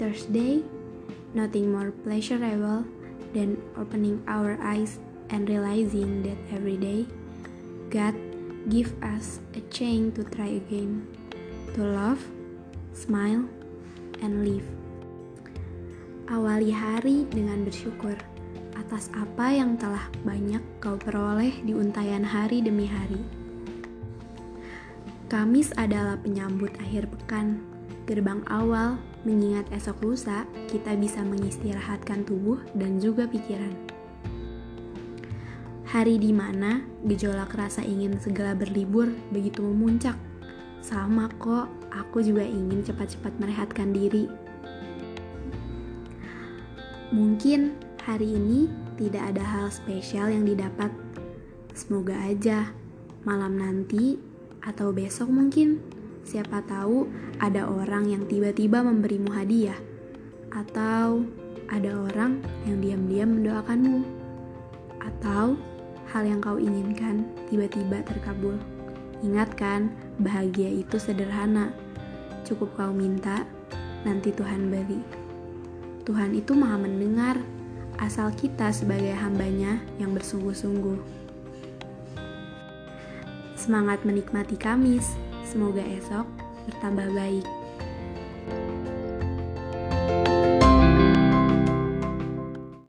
Thursday, nothing more pleasurable than opening our eyes and realizing that every day, God give us a chance to try again, to love, smile, and live. Awali hari dengan bersyukur atas apa yang telah banyak kau peroleh di untayan hari demi hari. Kamis adalah penyambut akhir pekan, gerbang awal mengingat esok lusa kita bisa mengistirahatkan tubuh dan juga pikiran. Hari di mana gejolak rasa ingin segera berlibur begitu memuncak. Sama kok, aku juga ingin cepat-cepat merehatkan diri. Mungkin hari ini tidak ada hal spesial yang didapat. Semoga aja malam nanti atau besok mungkin siapa tahu ada orang yang tiba-tiba memberimu hadiah atau ada orang yang diam-diam mendoakanmu atau hal yang kau inginkan tiba-tiba terkabul. Ingatkan, bahagia itu sederhana. Cukup kau minta, nanti Tuhan beri. Tuhan itu maha mendengar, asal kita sebagai hambanya yang bersungguh-sungguh. Semangat menikmati Kamis. Semoga esok bertambah baik.